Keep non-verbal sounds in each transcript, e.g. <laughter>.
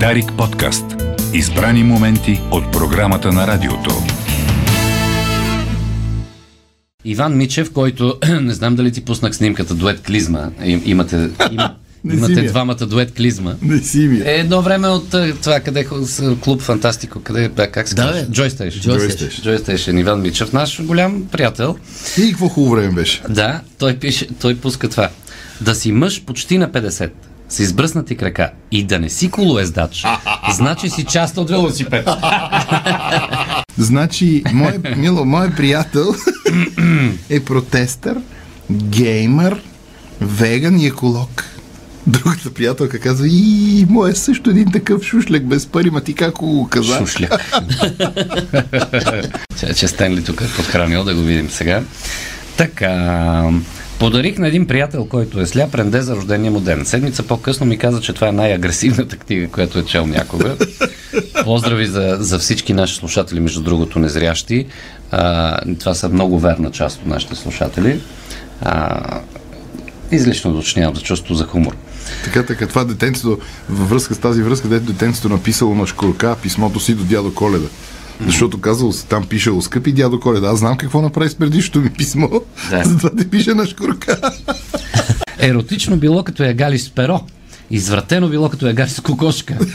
Дарик подкаст. Избрани моменти от програмата на радиото. Иван Мичев, който <clears throat> не знам дали ти пуснах снимката дует Клизма. Им, имате, им, <laughs> имате я. двамата дует Клизма. Не си ми. Е, едно време от това, къде е с клуб Фантастико, къде бе, как се Да, казва? Station. Station. Joy Station. Иван Мичев, наш голям приятел. И какво хубаво време беше. Да, той пише, той пуска това. Да си мъж почти на 50, с избръснати крака и да не си колоездач, значи си част от велосипед. Значи, мой, мило, мой приятел е протестър, геймър, веган и еколог. Другата приятелка казва, и мой е също един такъв шушляк без пари, ма ти как го каза? Шушляк. че, че Стенли тук е подхранил, да го видим сега. Така, подарих на един приятел, който е сляп ренде за рождения му ден. Седмица по-късно ми каза, че това е най-агресивната книга, която е чел някога. Поздрави за, за всички наши слушатели, между другото, незрящи. А, това са много верна част от нашите слушатели. А, излишно уточнявам за чувство за хумор. Така, така, това детенцето, във връзка с тази връзка, дето детенцето написало на шкурка писмото си до дядо Коледа. Защото казал, там пишело скъпи дядо Коледа. Аз знам какво направи с предишното ми писмо. Да. <laughs> Затова те пише на шкурка. Еротично било като я гали с перо. Извратено било като я гали с кокошка. <laughs>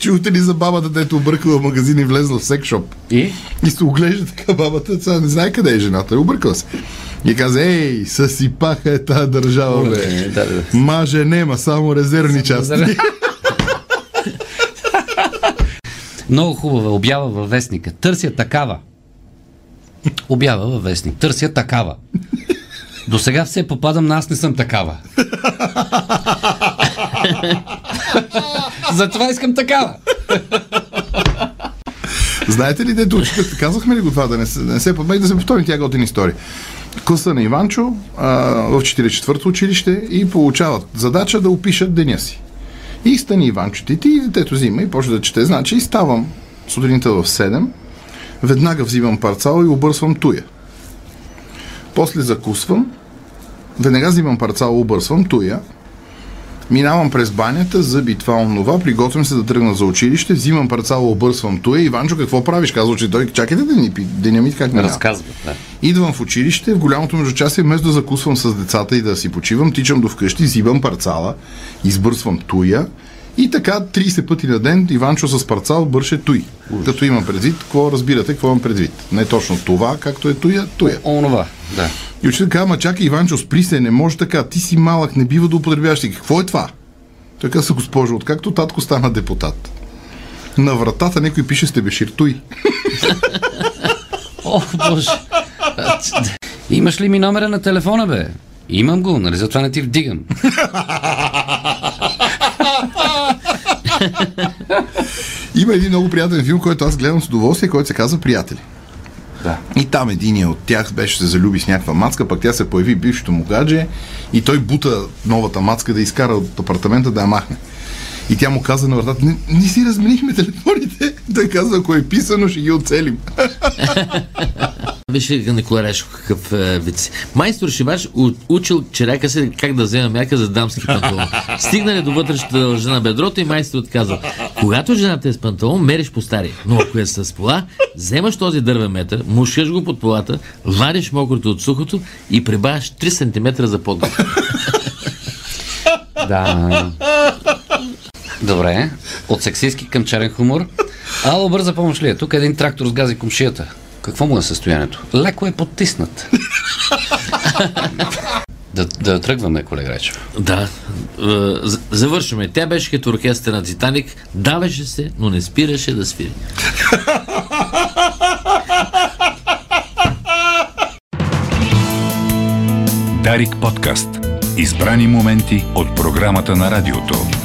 Чувате ли за бабата, дето объркала магазин и влезла в секшоп? И? И се оглежда така бабата, сега не знае къде е жената, объркала се. И каза, ей, съсипаха е тази държава, бе. Да, да. Маже нема, само резервни части. Много хубава обява във вестника. Търся такава. Обява във вестник. Търся такава. До сега все попадам на аз не съм такава. Затова искам такава. Знаете ли, дето учителите, казахме ли го това, да не се, да не се подмей, да се повтори тя готина история. Класа на Иванчо а, в 44-то училище и получават задача да опишат деня си. И стани Иванчо ти, и детето взима и почва да чете. Значи ставам сутринта в 7, веднага взимам парцал и обърсвам туя. После закусвам, веднага взимам парцал, обърсвам туя, Минавам през банята, зъби това, онова, приготвям се да тръгна за училище, взимам парцала, обърсвам туя. Иванчо, какво правиш? Казва, че той, чакайте да ни ми как минава. Разказва. Да. Идвам в училище, в голямото междучасие, вместо да закусвам с децата и да си почивам, тичам до вкъщи, зибам парцала, избърсвам туя и така 30 пъти на ден Иванчо с парцал бърше туй. Като имам предвид, какво разбирате, какво имам предвид. Не точно това, както е туя, туя. Онова. Да. И учител казва, ма чакай, Иванчо, спри се, не може така, ти си малък, не бива да употребяваш. Какво е това? Той каза, госпожо, откакто татко стана депутат. На вратата някой пише сте беширтуй. О, боже. Имаш ли ми номера на телефона, бе? Имам го, нали затова не ти вдигам. <laughs> Има един много приятен филм, който аз гледам с удоволствие, който се казва Приятели. Да. И там един от тях беше се залюби с някаква мацка, пък тя се появи бившето му гадже и той бута новата мацка да изкара от апартамента да я махне. И тя му каза на вратата, не, не си разменихме телефоните. Той каза, ако е писано, ще ги оцелим. <laughs> Виж Никола Решко какъв е, вид. Майстор Шиваш учил черяка се как да вземе мярка за дамски панталон. Стигнали до вътрешната дължина на бедрото и майсторът казал, когато жената е с панталон, мериш по стари, но ако е с пола, вземаш този дървен метър, мушкаш го под полата, вариш мокрото от сухото и прибавяш 3 см за подготов. <laughs> Да. Добре. От сексистски към черен хумор. Ало, бърза помощ ли е? Тук един трактор сгази комшията. Какво му е състоянието? Леко е потиснат. <laughs> да, да тръгваме, колега Речев. Да, е, завършваме. Тя беше като оркестър на Титаник, давеше се, но не спираше да свири. Дарик подкаст. Избрани моменти от програмата на радиото.